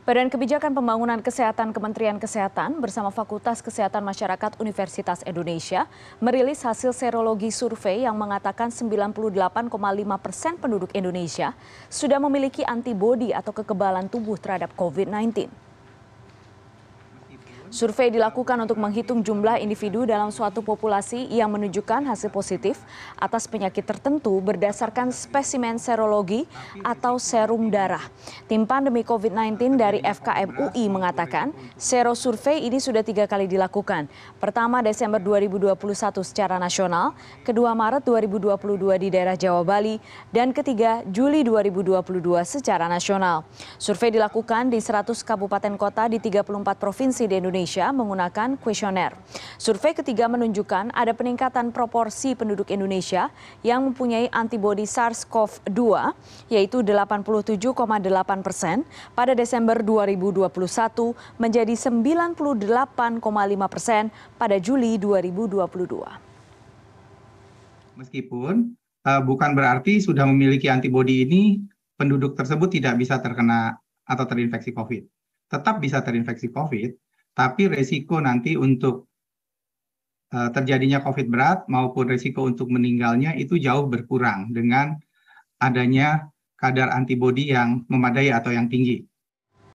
Badan Kebijakan Pembangunan Kesehatan Kementerian Kesehatan bersama Fakultas Kesehatan Masyarakat Universitas Indonesia merilis hasil serologi survei yang mengatakan 98,5 persen penduduk Indonesia sudah memiliki antibodi atau kekebalan tubuh terhadap COVID-19. Survei dilakukan untuk menghitung jumlah individu dalam suatu populasi yang menunjukkan hasil positif atas penyakit tertentu berdasarkan spesimen serologi atau serum darah. Tim pandemi COVID-19 dari FKM UI mengatakan sero survei ini sudah tiga kali dilakukan. Pertama Desember 2021 secara nasional, kedua Maret 2022 di daerah Jawa Bali, dan ketiga Juli 2022 secara nasional. Survei dilakukan di 100 kabupaten kota di 34 provinsi di Indonesia Indonesia menggunakan kuesioner. Survei ketiga menunjukkan ada peningkatan proporsi penduduk Indonesia yang mempunyai antibodi SARS-CoV-2 yaitu 87,8 persen pada Desember 2021 menjadi 98,5 persen pada Juli 2022. Meskipun uh, bukan berarti sudah memiliki antibodi ini penduduk tersebut tidak bisa terkena atau terinfeksi COVID. Tetap bisa terinfeksi COVID, tapi resiko nanti untuk uh, terjadinya COVID berat maupun resiko untuk meninggalnya itu jauh berkurang dengan adanya kadar antibodi yang memadai atau yang tinggi.